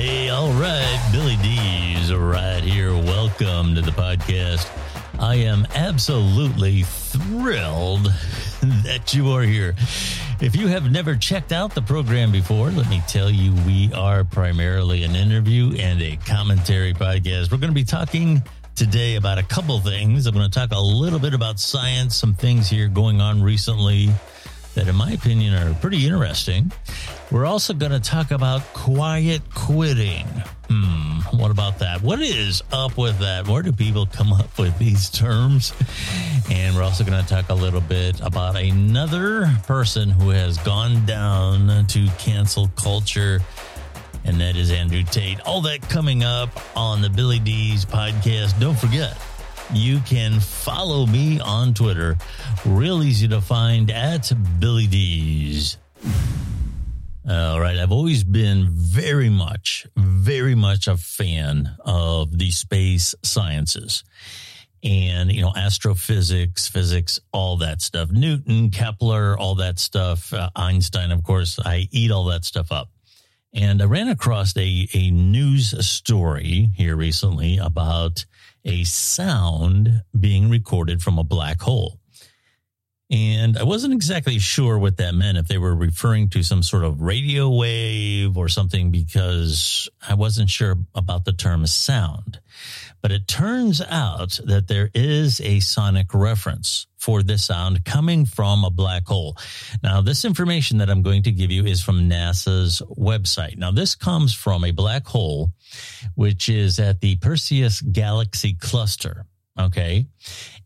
Hey, all right, Billy D's right here. Welcome to the podcast. I am absolutely thrilled that you are here. If you have never checked out the program before, let me tell you, we are primarily an interview and a commentary podcast. We're going to be talking today about a couple things. I'm going to talk a little bit about science, some things here going on recently that, in my opinion, are pretty interesting. We're also going to talk about quiet quitting. Hmm, what about that? What is up with that? Where do people come up with these terms? And we're also going to talk a little bit about another person who has gone down to cancel culture, and that is Andrew Tate. All that coming up on the Billy D's podcast. Don't forget, you can follow me on Twitter. Real easy to find at Billy D's. All right. I've always been very much, very much a fan of the space sciences and, you know, astrophysics, physics, all that stuff. Newton, Kepler, all that stuff. Uh, Einstein, of course. I eat all that stuff up. And I ran across a, a news story here recently about a sound being recorded from a black hole. And I wasn't exactly sure what that meant, if they were referring to some sort of radio wave or something, because I wasn't sure about the term sound. But it turns out that there is a sonic reference for this sound coming from a black hole. Now, this information that I'm going to give you is from NASA's website. Now, this comes from a black hole, which is at the Perseus Galaxy Cluster. Okay.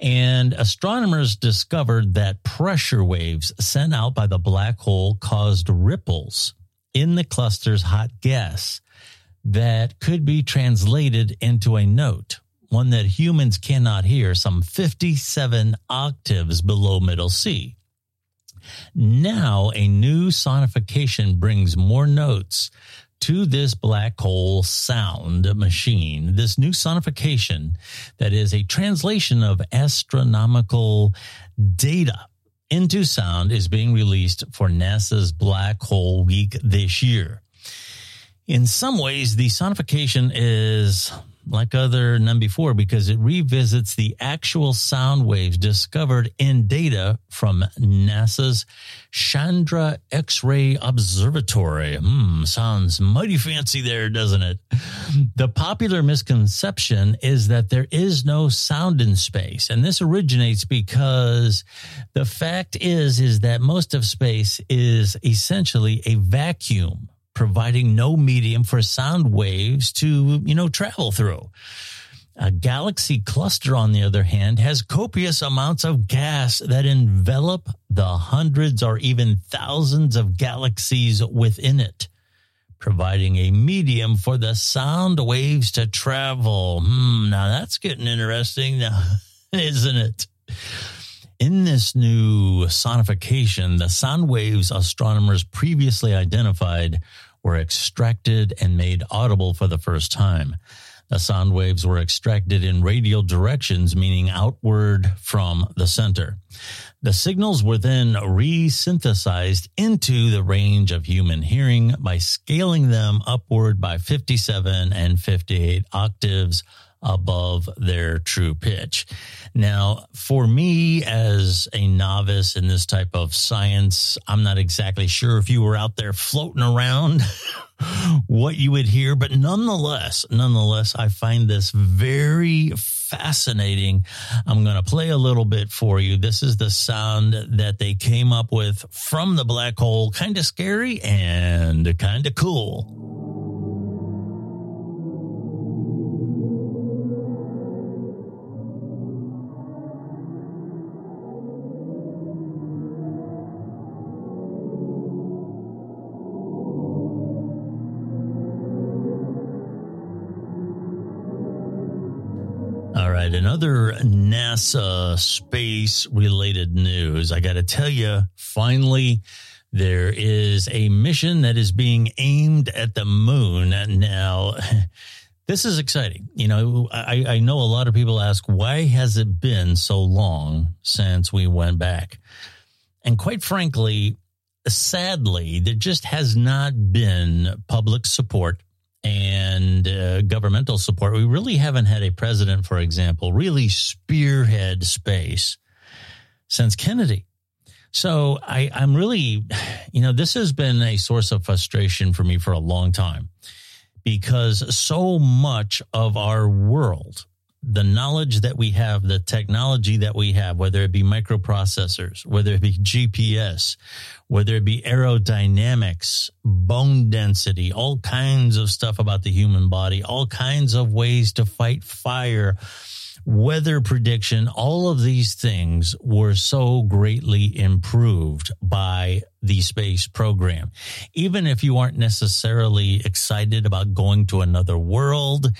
And astronomers discovered that pressure waves sent out by the black hole caused ripples in the cluster's hot gas that could be translated into a note, one that humans cannot hear, some 57 octaves below middle C. Now, a new sonification brings more notes to this black hole sound machine, this new sonification that is a translation of astronomical data into sound is being released for NASA's Black Hole Week this year. In some ways, the sonification is like other none before because it revisits the actual sound waves discovered in data from NASA's Chandra X-ray Observatory. Hmm, sounds mighty fancy there, doesn't it? The popular misconception is that there is no sound in space, and this originates because the fact is is that most of space is essentially a vacuum providing no medium for sound waves to, you know, travel through. A galaxy cluster, on the other hand, has copious amounts of gas that envelop the hundreds or even thousands of galaxies within it, providing a medium for the sound waves to travel. Hmm, now that's getting interesting, now, isn't it? In this new sonification, the sound waves astronomers previously identified were extracted and made audible for the first time. The sound waves were extracted in radial directions, meaning outward from the center. The signals were then resynthesized into the range of human hearing by scaling them upward by 57 and 58 octaves above their true pitch. Now, for me as a novice in this type of science, I'm not exactly sure if you were out there floating around what you would hear, but nonetheless, nonetheless, I find this very fascinating. I'm going to play a little bit for you. This is the sound that they came up with from the black hole. Kind of scary and kind of cool. Another NASA space related news. I got to tell you, finally, there is a mission that is being aimed at the moon. Now, this is exciting. You know, I, I know a lot of people ask, why has it been so long since we went back? And quite frankly, sadly, there just has not been public support and uh, governmental support. We really haven't had a president, for example, really spearhead space since Kennedy. So I, I'm really, you know, this has been a source of frustration for me for a long time because so much of our world the knowledge that we have, the technology that we have, whether it be microprocessors, whether it be GPS, whether it be aerodynamics, bone density, all kinds of stuff about the human body, all kinds of ways to fight fire, weather prediction, all of these things were so greatly improved by the space program. Even if you aren't necessarily excited about going to another world,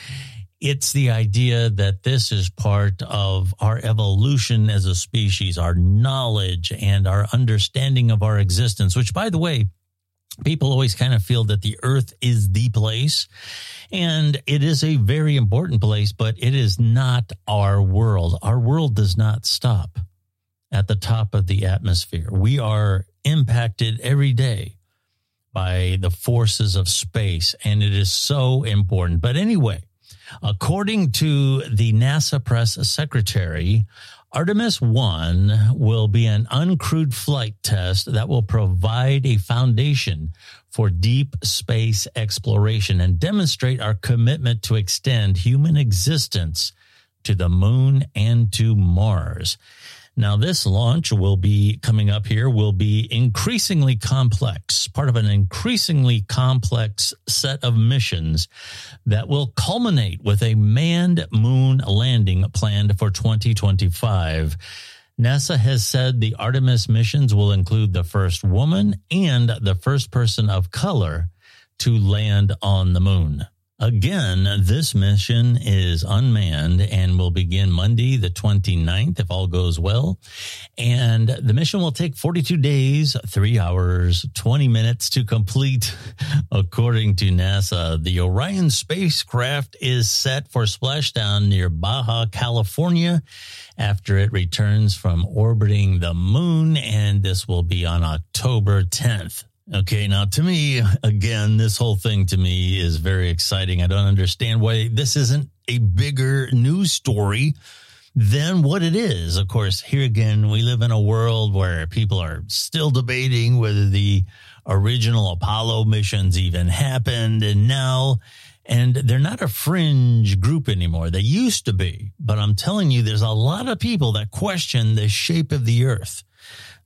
it's the idea that this is part of our evolution as a species, our knowledge and our understanding of our existence, which by the way, people always kind of feel that the earth is the place and it is a very important place, but it is not our world. Our world does not stop at the top of the atmosphere. We are impacted every day by the forces of space and it is so important. But anyway, According to the NASA press secretary, Artemis 1 will be an uncrewed flight test that will provide a foundation for deep space exploration and demonstrate our commitment to extend human existence to the moon and to Mars. Now, this launch will be coming up here, will be increasingly complex, part of an increasingly complex set of missions that will culminate with a manned moon landing planned for 2025. NASA has said the Artemis missions will include the first woman and the first person of color to land on the moon. Again, this mission is unmanned and will begin Monday, the 29th, if all goes well. And the mission will take 42 days, three hours, 20 minutes to complete, according to NASA. The Orion spacecraft is set for splashdown near Baja, California after it returns from orbiting the moon. And this will be on October 10th. Okay, now to me, again, this whole thing to me is very exciting. I don't understand why this isn't a bigger news story than what it is. Of course, here again, we live in a world where people are still debating whether the original Apollo missions even happened. And now, and they're not a fringe group anymore. They used to be, but I'm telling you, there's a lot of people that question the shape of the earth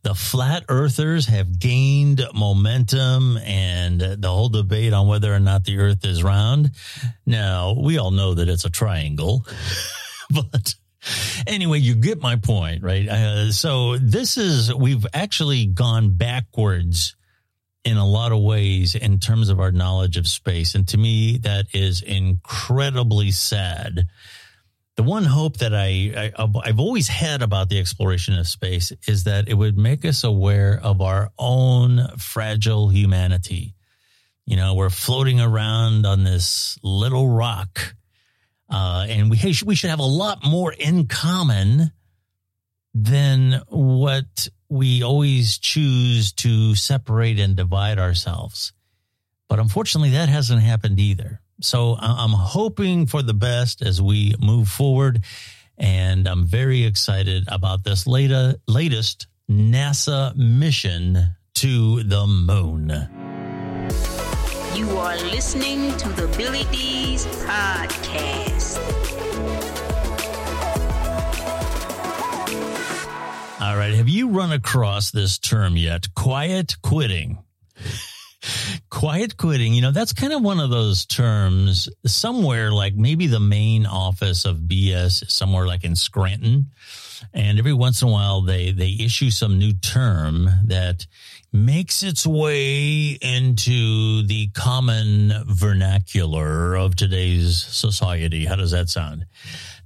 the flat earthers have gained momentum and the whole debate on whether or not the earth is round. Now, we all know that it's a triangle, but anyway, you get my point, right? Uh, so this is, we've actually gone backwards in a lot of ways in terms of our knowledge of space. And to me, that is incredibly sad the one hope that I, I have always had about the exploration of space is that it would make us aware of our own fragile humanity. You know, we're floating around on this little rock, uh, and we we should have a lot more in common than what we always choose to separate and divide ourselves. But unfortunately, that hasn't happened either. So I- I'm hoping for the best as we move forward. And I'm very excited about this later, latest NASA mission to the moon. You are listening to the Billy D's podcast. All right. Have you run across this term yet? Quiet quitting. Quiet quitting, you know, that's kind of one of those terms somewhere like maybe the main office of BS somewhere like in Scranton. And every once in a while they, they issue some new term that makes its way into the common vernacular of today's society. How does that sound?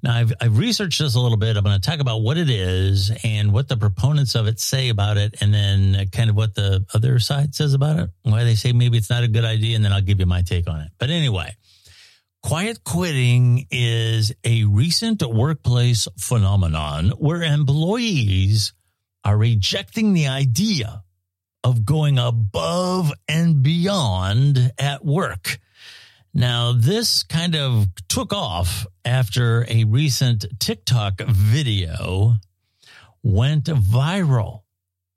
Now, I've, I've researched this a little bit. I'm going to talk about what it is and what the proponents of it say about it, and then kind of what the other side says about it, why they say maybe it's not a good idea, and then I'll give you my take on it. But anyway, quiet quitting is a recent workplace phenomenon where employees are rejecting the idea of going above and beyond at work. Now, this kind of took off after a recent TikTok video went viral.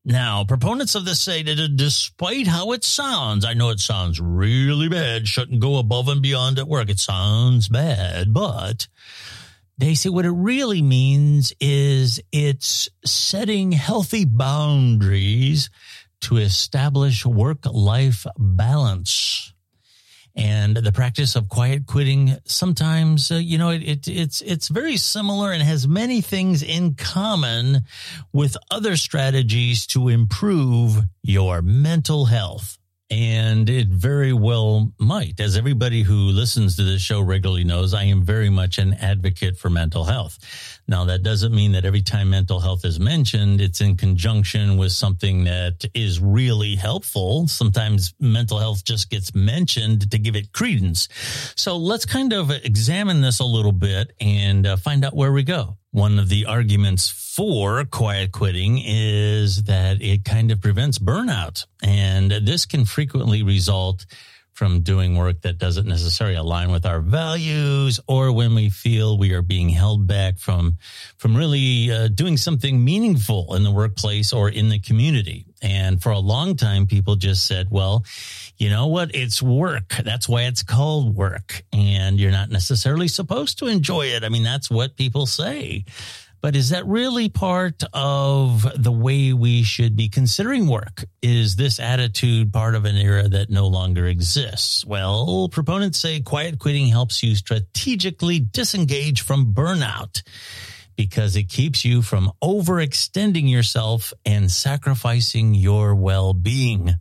Now, proponents of this say that despite how it sounds, I know it sounds really bad, shouldn't go above and beyond at work. It sounds bad, but they say what it really means is it's setting healthy boundaries to establish work life balance and the practice of quiet quitting sometimes uh, you know it, it, it's it's very similar and has many things in common with other strategies to improve your mental health and it very well might. As everybody who listens to this show regularly knows, I am very much an advocate for mental health. Now, that doesn't mean that every time mental health is mentioned, it's in conjunction with something that is really helpful. Sometimes mental health just gets mentioned to give it credence. So let's kind of examine this a little bit and uh, find out where we go. One of the arguments for quiet quitting is that it kind of prevents burnout. And this can frequently result from doing work that doesn't necessarily align with our values or when we feel we are being held back from from really uh, doing something meaningful in the workplace or in the community and for a long time people just said well you know what it's work that's why it's called work and you're not necessarily supposed to enjoy it i mean that's what people say but is that really part of the way we should be considering work? Is this attitude part of an era that no longer exists? Well, proponents say quiet quitting helps you strategically disengage from burnout because it keeps you from overextending yourself and sacrificing your well being.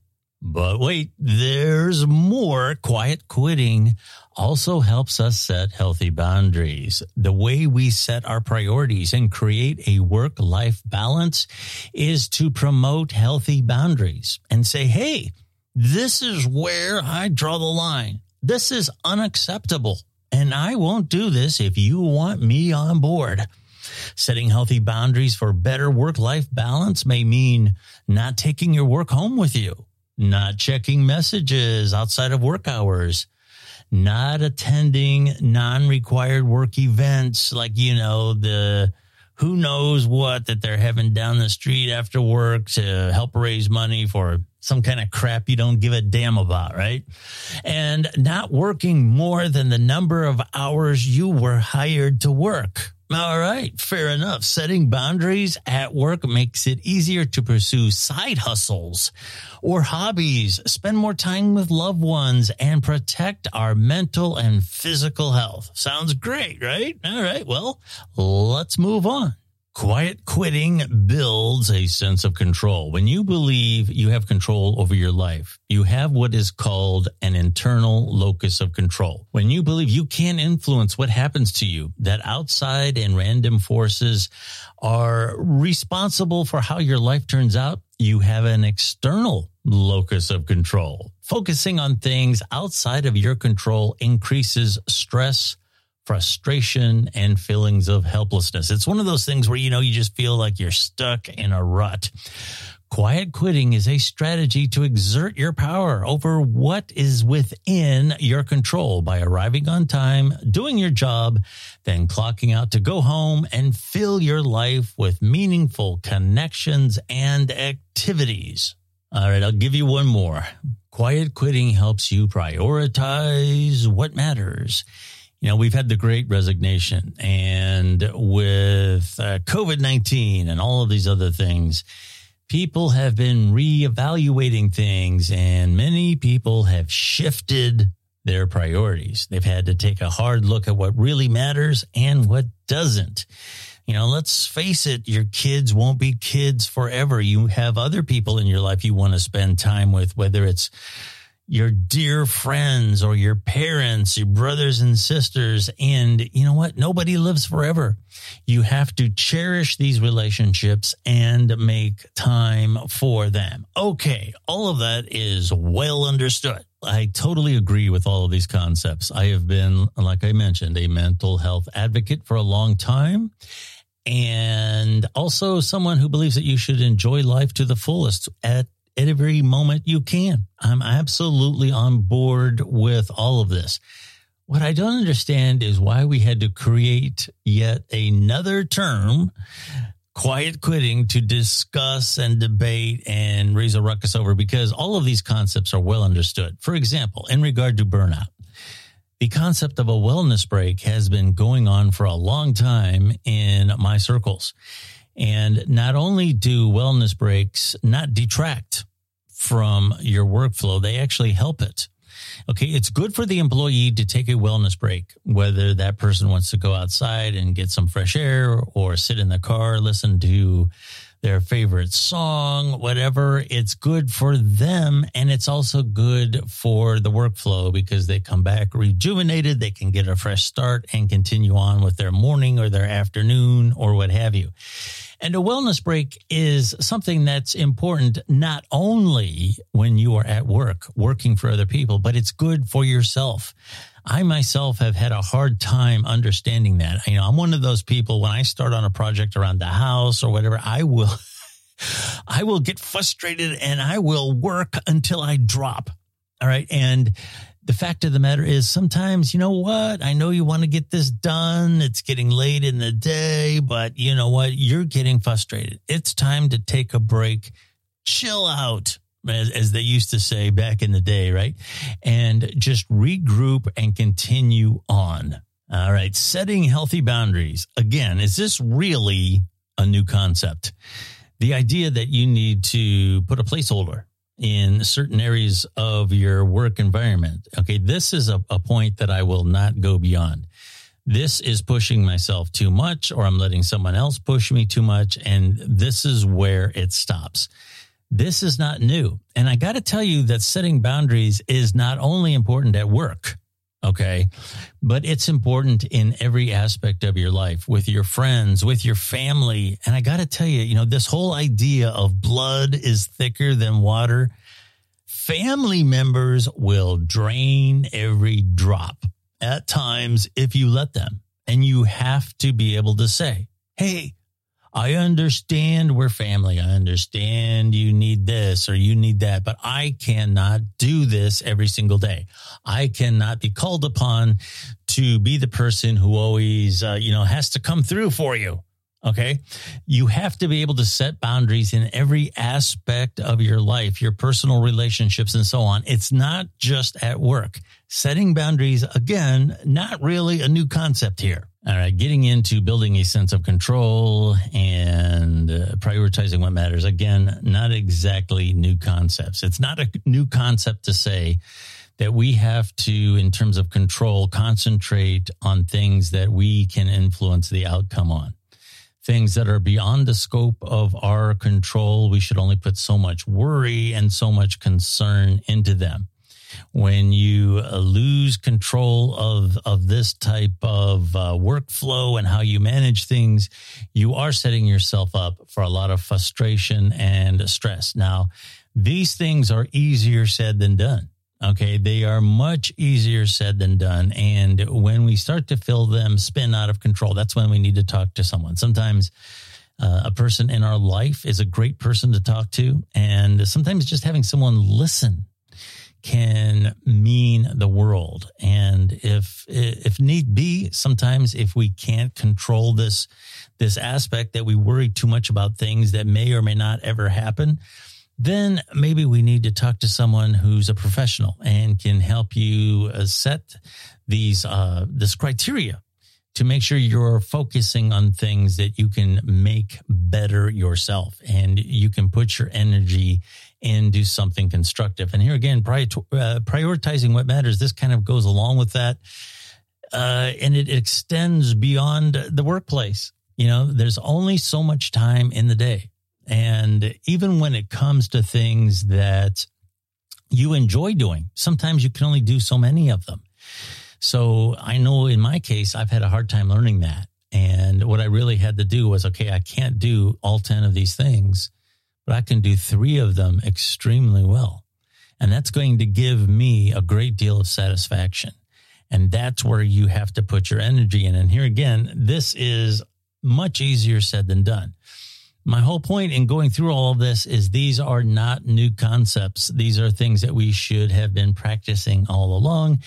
But wait, there's more. Quiet quitting also helps us set healthy boundaries. The way we set our priorities and create a work life balance is to promote healthy boundaries and say, Hey, this is where I draw the line. This is unacceptable. And I won't do this if you want me on board. Setting healthy boundaries for better work life balance may mean not taking your work home with you not checking messages outside of work hours, not attending non required work events like, you know, the who knows what that they're having down the street after work to help raise money for some kind of crap you don't give a damn about, right? And not working more than the number of hours you were hired to work. All right, fair enough. Setting boundaries at work makes it easier to pursue side hustles or hobbies, spend more time with loved ones, and protect our mental and physical health. Sounds great, right? All right, well, let's move on. Quiet quitting builds a sense of control. When you believe you have control over your life, you have what is called an internal locus of control. When you believe you can influence what happens to you, that outside and random forces are responsible for how your life turns out, you have an external locus of control. Focusing on things outside of your control increases stress, frustration and feelings of helplessness. It's one of those things where, you know, you just feel like you're stuck in a rut. Quiet quitting is a strategy to exert your power over what is within your control by arriving on time, doing your job, then clocking out to go home and fill your life with meaningful connections and activities. All right, I'll give you one more. Quiet quitting helps you prioritize what matters. You know, we've had the great resignation and with uh, COVID 19 and all of these other things, people have been reevaluating things and many people have shifted their priorities. They've had to take a hard look at what really matters and what doesn't. You know, let's face it, your kids won't be kids forever. You have other people in your life you want to spend time with, whether it's your dear friends or your parents, your brothers and sisters. And you know what? Nobody lives forever. You have to cherish these relationships and make time for them. Okay. All of that is well understood. I totally agree with all of these concepts. I have been, like I mentioned, a mental health advocate for a long time and also someone who believes that you should enjoy life to the fullest at every moment you can. I'm absolutely on board with all of this. What I don't understand is why we had to create yet another term, quiet quitting, to discuss and debate and raise a ruckus over because all of these concepts are well understood. For example, in regard to burnout, the concept of a wellness break has been going on for a long time in my circles. And not only do wellness breaks not detract from your workflow, they actually help it. Okay. It's good for the employee to take a wellness break, whether that person wants to go outside and get some fresh air or sit in the car, listen to their favorite song, whatever. It's good for them. And it's also good for the workflow because they come back rejuvenated. They can get a fresh start and continue on with their morning or their afternoon or what have you. And a wellness break is something that's important not only when you are at work, working for other people, but it's good for yourself. I myself have had a hard time understanding that. You know, I'm one of those people when I start on a project around the house or whatever, I will, I will get frustrated and I will work until I drop. All right. And the fact of the matter is sometimes, you know what? I know you want to get this done. It's getting late in the day, but you know what? You're getting frustrated. It's time to take a break, chill out as, as they used to say back in the day, right? And just regroup and continue on. All right. Setting healthy boundaries. Again, is this really a new concept? The idea that you need to put a placeholder in certain areas of your work environment. Okay. This is a, a point that I will not go beyond this is pushing myself too much or I'm letting someone else push me too much. And this is where it stops. This is not new. And I got to tell you that setting boundaries is not only important at work, okay, but it's important in every aspect of your life with your friends, with your family. And I got to tell you, you know, this whole idea of blood is thicker than water, family members will drain every drop at times if you let them. And you have to be able to say, Hey, I understand we're family. I understand you need this or you need that, but I cannot do this every single day. I cannot be called upon to be the person who always, uh, you know, has to come through for you. Okay. You have to be able to set boundaries in every aspect of your life, your personal relationships and so on. It's not just at work. Setting boundaries, again, not really a new concept here. All right, getting into building a sense of control and uh, prioritizing what matters. Again, not exactly new concepts. It's not a new concept to say that we have to, in terms of control, concentrate on things that we can influence the outcome on. Things that are beyond the scope of our control, we should only put so much worry and so much concern into them when you uh, lose control of of this type of uh, workflow and how you manage things, you are setting yourself up for a lot of frustration and stress. Now, these things are easier said than done. Okay, they are much easier said than done. And when we start to feel them spin out of control, that's when we need to talk to someone. Sometimes Uh, a person in our life is a great person to talk to. And sometimes just having someone listen can mean the world. And if, if need be, sometimes if we can't control this, this aspect that we worry too much about things that may or may not ever happen, then maybe we need to talk to someone who's a professional and can help you uh, set these, uh, this criteria to make sure you're focusing on things that you can make better yourself and you can put your energy into something constructive. And here again, prior uh, prioritizing what matters, this kind of goes along with that. Uh, and it extends beyond the workplace. You know, there's only so much time in the day. And even when it comes to things that you enjoy doing, sometimes you can only do so many of them. So I know in my case, I've had a hard time learning that. And what I really had to do was, okay, I can't do all 10 of these things, but I can do three of them extremely well. And that's going to give me a great deal of satisfaction. And that's where you have to put your energy in. And here again, this is much easier said than done my whole point in going through all of this is these are not new concepts. These are things that we should have been practicing all along.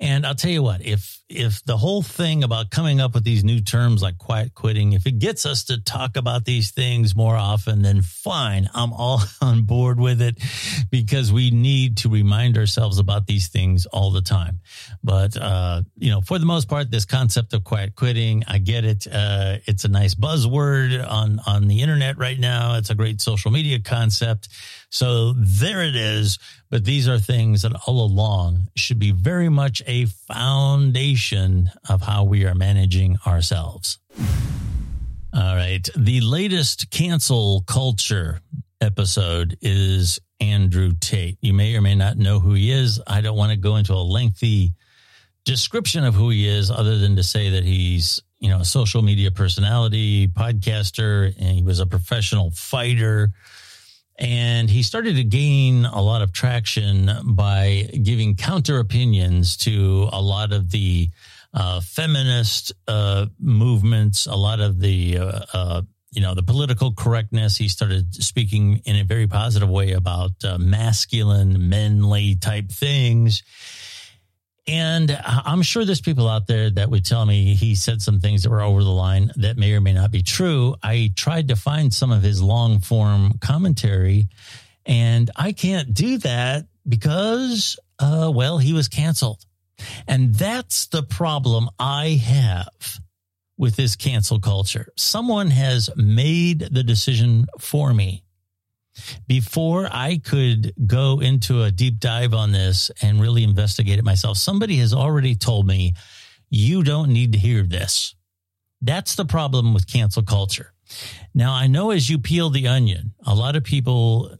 And I'll tell you what, if if the whole thing about coming up with these new terms like quiet quitting, if it gets us to talk about these things more often, then fine. I'm all on board with it because we need to remind ourselves about these things all the time. But, uh, you know, for the most part, this concept of quiet quitting, I get it. Uh, it's a nice buzzword on, on the internet right now. It's a great social media concept. So there it is. But these are things that all along should be very much a foundation of how we are managing ourselves. All right. The latest cancel culture episode is Andrew Tate. You may or may not know who he is. I don't want to go into a lengthy description of who he is other than to say that he's, you know, a social media personality, podcaster, and he was a professional fighter and he started to gain a lot of traction by giving counter opinions to a lot of the uh, feminist uh, movements, a lot of the uh, uh you know the political correctness. He started speaking in a very positive way about uh, masculine, manly type things. And I'm sure there's people out there that would tell me he said some things that were over the line that may or may not be true. I tried to find some of his long form commentary, and I can't do that because, uh, well, he was canceled. And that's the problem I have with this cancel culture. Someone has made the decision for me before I could go into a deep dive on this and really investigate it myself, somebody has already told me, you don't need to hear this. That's the problem with cancel culture. Now, I know as you peel the onion, a lot of people,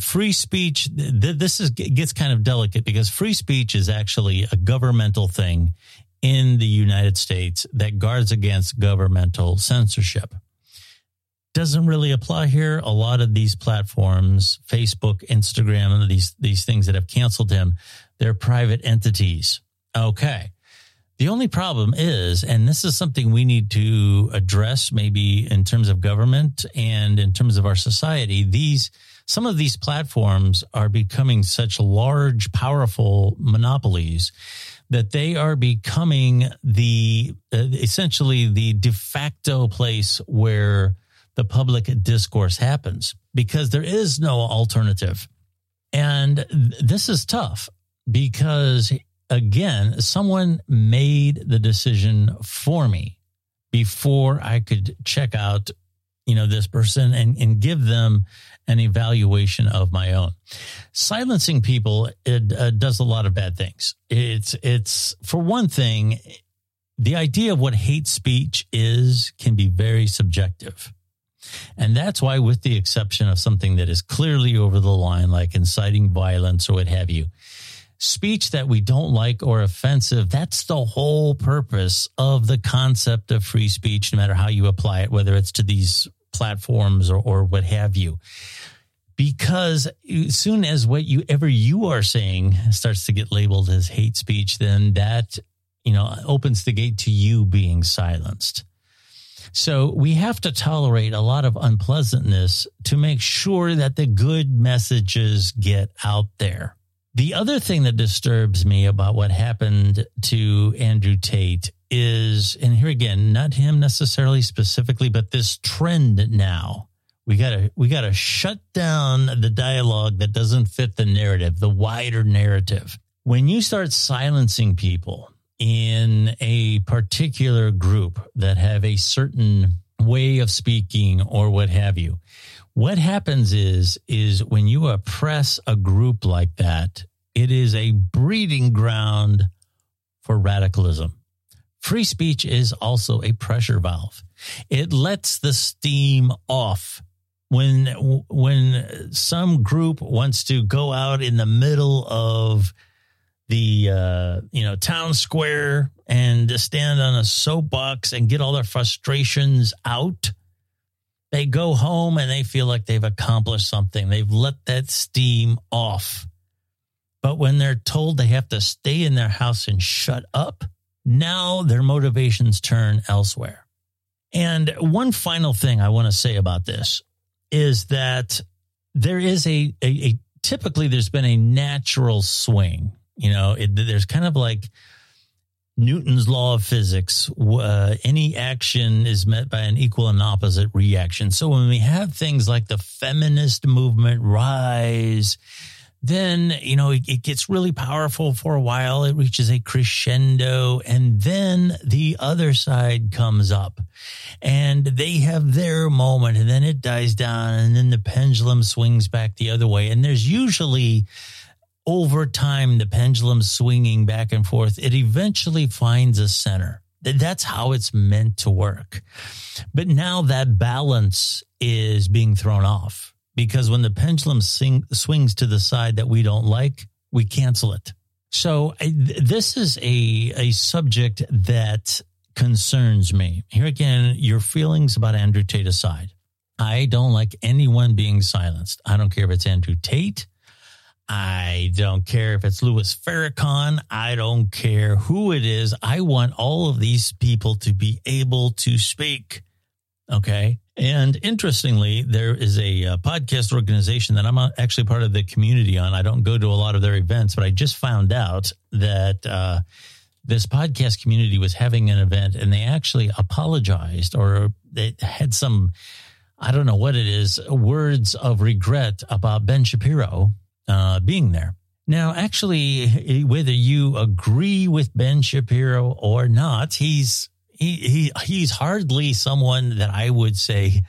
free speech, this is, gets kind of delicate because free speech is actually a governmental thing in the United States that guards against governmental censorship doesn't really apply here. A lot of these platforms, Facebook, Instagram, and these these things that have canceled him, they're private entities. Okay. The only problem is, and this is something we need to address maybe in terms of government and in terms of our society, these some of these platforms are becoming such large, powerful monopolies that they are becoming the uh, essentially the de facto place where the public discourse happens because there is no alternative. And this is tough because, again, someone made the decision for me before I could check out, you know, this person and, and give them an evaluation of my own. Silencing people it uh, does a lot of bad things. It's it's for one thing, the idea of what hate speech is can be very subjective. And that's why, with the exception of something that is clearly over the line, like inciting violence or what have you, speech that we don't like or offensive, that's the whole purpose of the concept of free speech, no matter how you apply it, whether it's to these platforms or, or what have you. Because as soon as what you ever you are saying starts to get labeled as hate speech, then that, you know, opens the gate to you being silenced. So we have to tolerate a lot of unpleasantness to make sure that the good messages get out there. The other thing that disturbs me about what happened to Andrew Tate is, and here again, not him necessarily specifically, but this trend now. We gotta we gotta shut down the dialogue that doesn't fit the narrative, the wider narrative. When you start silencing people in a particular group that have a certain way of speaking or what have you, what happens is is when you oppress a group like that, it is a breeding ground for radicalism. Free speech is also a pressure valve. It lets the steam off when when some group wants to go out in the middle of the uh, you know town square and to stand on a soapbox and get all their frustrations out. They go home and they feel like they've accomplished something. They've let that steam off. But when they're told they have to stay in their house and shut up now their motivations turn elsewhere. And one final thing i want to say about this is that there is a, a, a typically there's been a natural swing you know, it, there's kind of like Newton's law of physics. Uh, any action is met by an equal and opposite reaction. So when we have things like the feminist movement rise, then you know it, it, gets really powerful for a while it reaches a crescendo and then the other side comes up and they have their moment and then it dies down and then the pendulum swings back the other way and there's usually over time, the pendulum swinging back and forth, it eventually finds a center. That's how it's meant to work. But now that balance is being thrown off because when the pendulum sing, swings to the side that we don't like, we cancel it. So I, this is a, a subject that concerns me. Here again, your feelings about Andrew Tate aside. I don't like anyone being silenced. I don't care if it's Andrew Tate. I don't care if it's Louis Farrakhan. I don't care who it is. I want all of these people to be able to speak. Okay. And interestingly, there is a, uh, podcast organization that I'm actually part of the community on. I don't go to a lot of their events, but I just found out that uh, this podcast community was having an event and they actually apologized or they had some, I don't know what it is, words of regret about Ben Shapiro uh, being there. Now, actually, whether you agree with Ben Shapiro or not, he's he, he he's hardly someone that I would say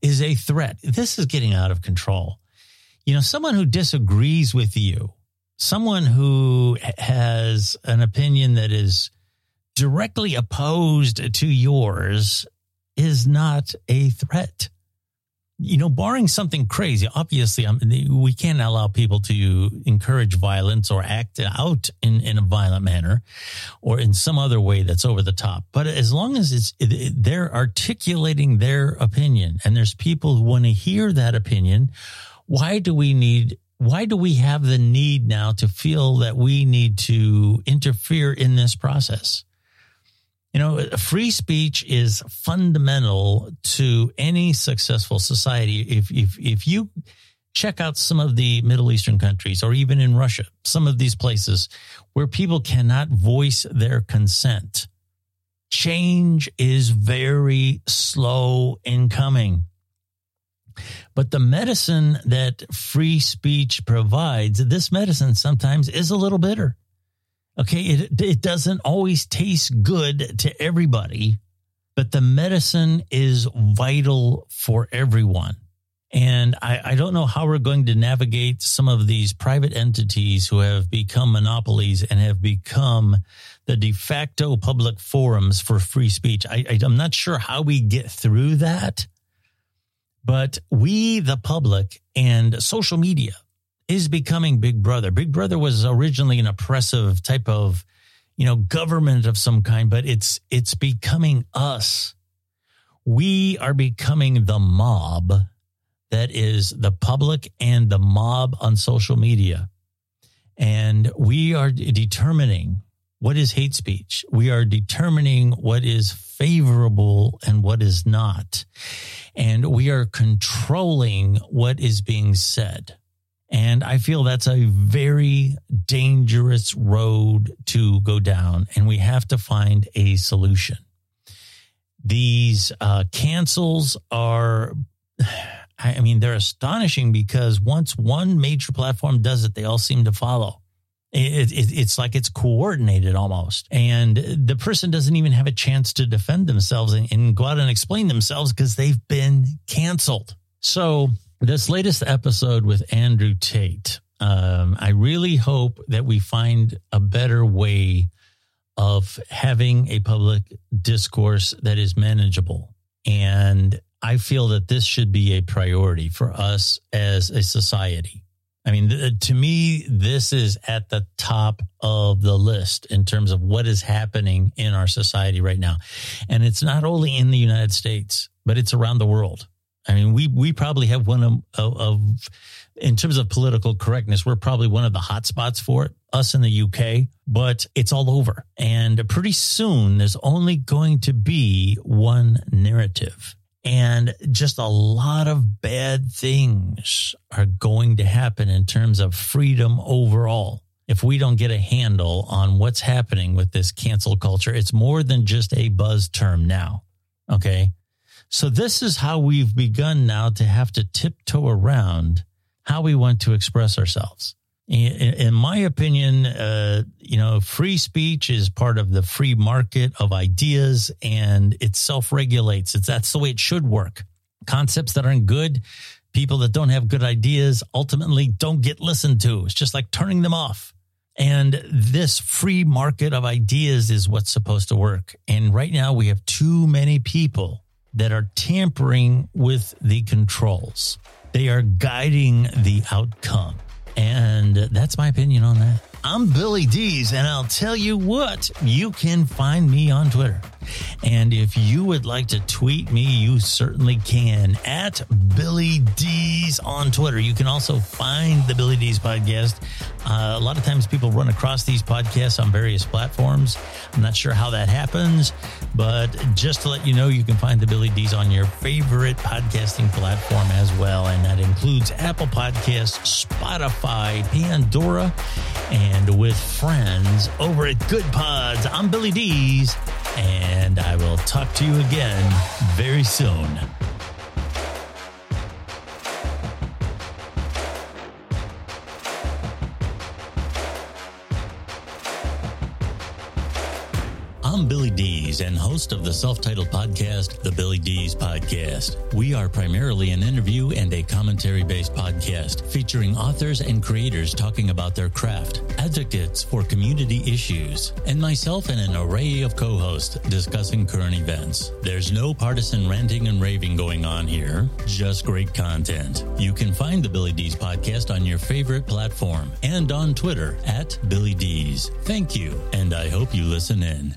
is a threat. This is getting out of control. You know, someone who disagrees with you, someone who has an opinion that is directly opposed to yours is not a threat you know, barring something crazy, obviously, um, we can't allow people to encourage violence or act out in, in a violent manner or in some other way that's over the top. But as long as it's, it, they're articulating their opinion and there's people who want to hear that opinion, why do we need why do we have the need now to feel that we need to interfere in this process? You know, free speech is fundamental to any successful society. If, if, if you check out some of the Middle Eastern countries or even in Russia, some of these places where people cannot voice their consent, change is very slow in coming. But the medicine that free speech provides, this medicine sometimes is a little bitter. Okay. It, it doesn't always taste good to everybody, but the medicine is vital for everyone. And I, I, don't know how we're going to navigate some of these private entities who have become monopolies and have become the de facto public forums for free speech. I, I, I'm not sure how we get through that, but we, the public and social media, is becoming Big Brother. Big Brother was originally an oppressive type of, you know, government of some kind, but it's it's becoming us. We are becoming the mob that is the public and the mob on social media. And we are determining what is hate speech. We are determining what is favorable and what is not. And we are controlling what is being said. And I feel that's a very dangerous road to go down. And we have to find a solution. These uh, cancels are, I mean, they're astonishing because once one major platform does it, they all seem to follow. It, it, it's like it's coordinated almost. And the person doesn't even have a chance to defend themselves and, and go out and explain themselves because they've been canceled. So, this latest episode with Andrew Tate, um, I really hope that we find a better way of having a public discourse that is manageable. And I feel that this should be a priority for us as a society. I mean, th- to me, this is at the top of the list in terms of what is happening in our society right now. And it's not only in the United States, but it's around the world. I mean, we we probably have one of, of, of in terms of political correctness, we're probably one of the hot spots for it, us in the UK, but it's all over. And pretty soon there's only going to be one narrative. And just a lot of bad things are going to happen in terms of freedom overall. If we don't get a handle on what's happening with this cancel culture, it's more than just a buzz term now. Okay. So this is how we've begun now to have to tiptoe around how we want to express ourselves. In, in my opinion, uh, you know, free speech is part of the free market of ideas and it self regulates. That's the way it should work. Concepts that aren't good, people that don't have good ideas ultimately don't get listened to. It's just like turning them off. And this free market of ideas is what's supposed to work. And right now we have too many people that are tampering with the controls. They are guiding the outcome. And that's my opinion on that. I'm Billy Dees, and I'll tell you what, you can find me on Twitter. And if you would like to tweet me, you certainly can at Billy Dees on Twitter. You can also find the Billy Dees podcast. Uh, a lot of times people run across these podcasts on various platforms. I'm not sure how that happens, but just to let you know, you can find the Billy Dees on your favorite podcasting platform as well. And that includes Apple Podcasts, Spotify, Pandora, and with friends over at Good Pods. I'm Billy Dees, and I will talk to you again very soon. I'm Billy Dees and host of the self titled podcast, The Billy Dees Podcast. We are primarily an interview and a commentary based podcast featuring authors and creators talking about their craft, advocates for community issues, and myself and an array of co hosts discussing current events. There's no partisan ranting and raving going on here, just great content. You can find the Billy Dees Podcast on your favorite platform and on Twitter at Billy Dees. Thank you, and I hope you listen in.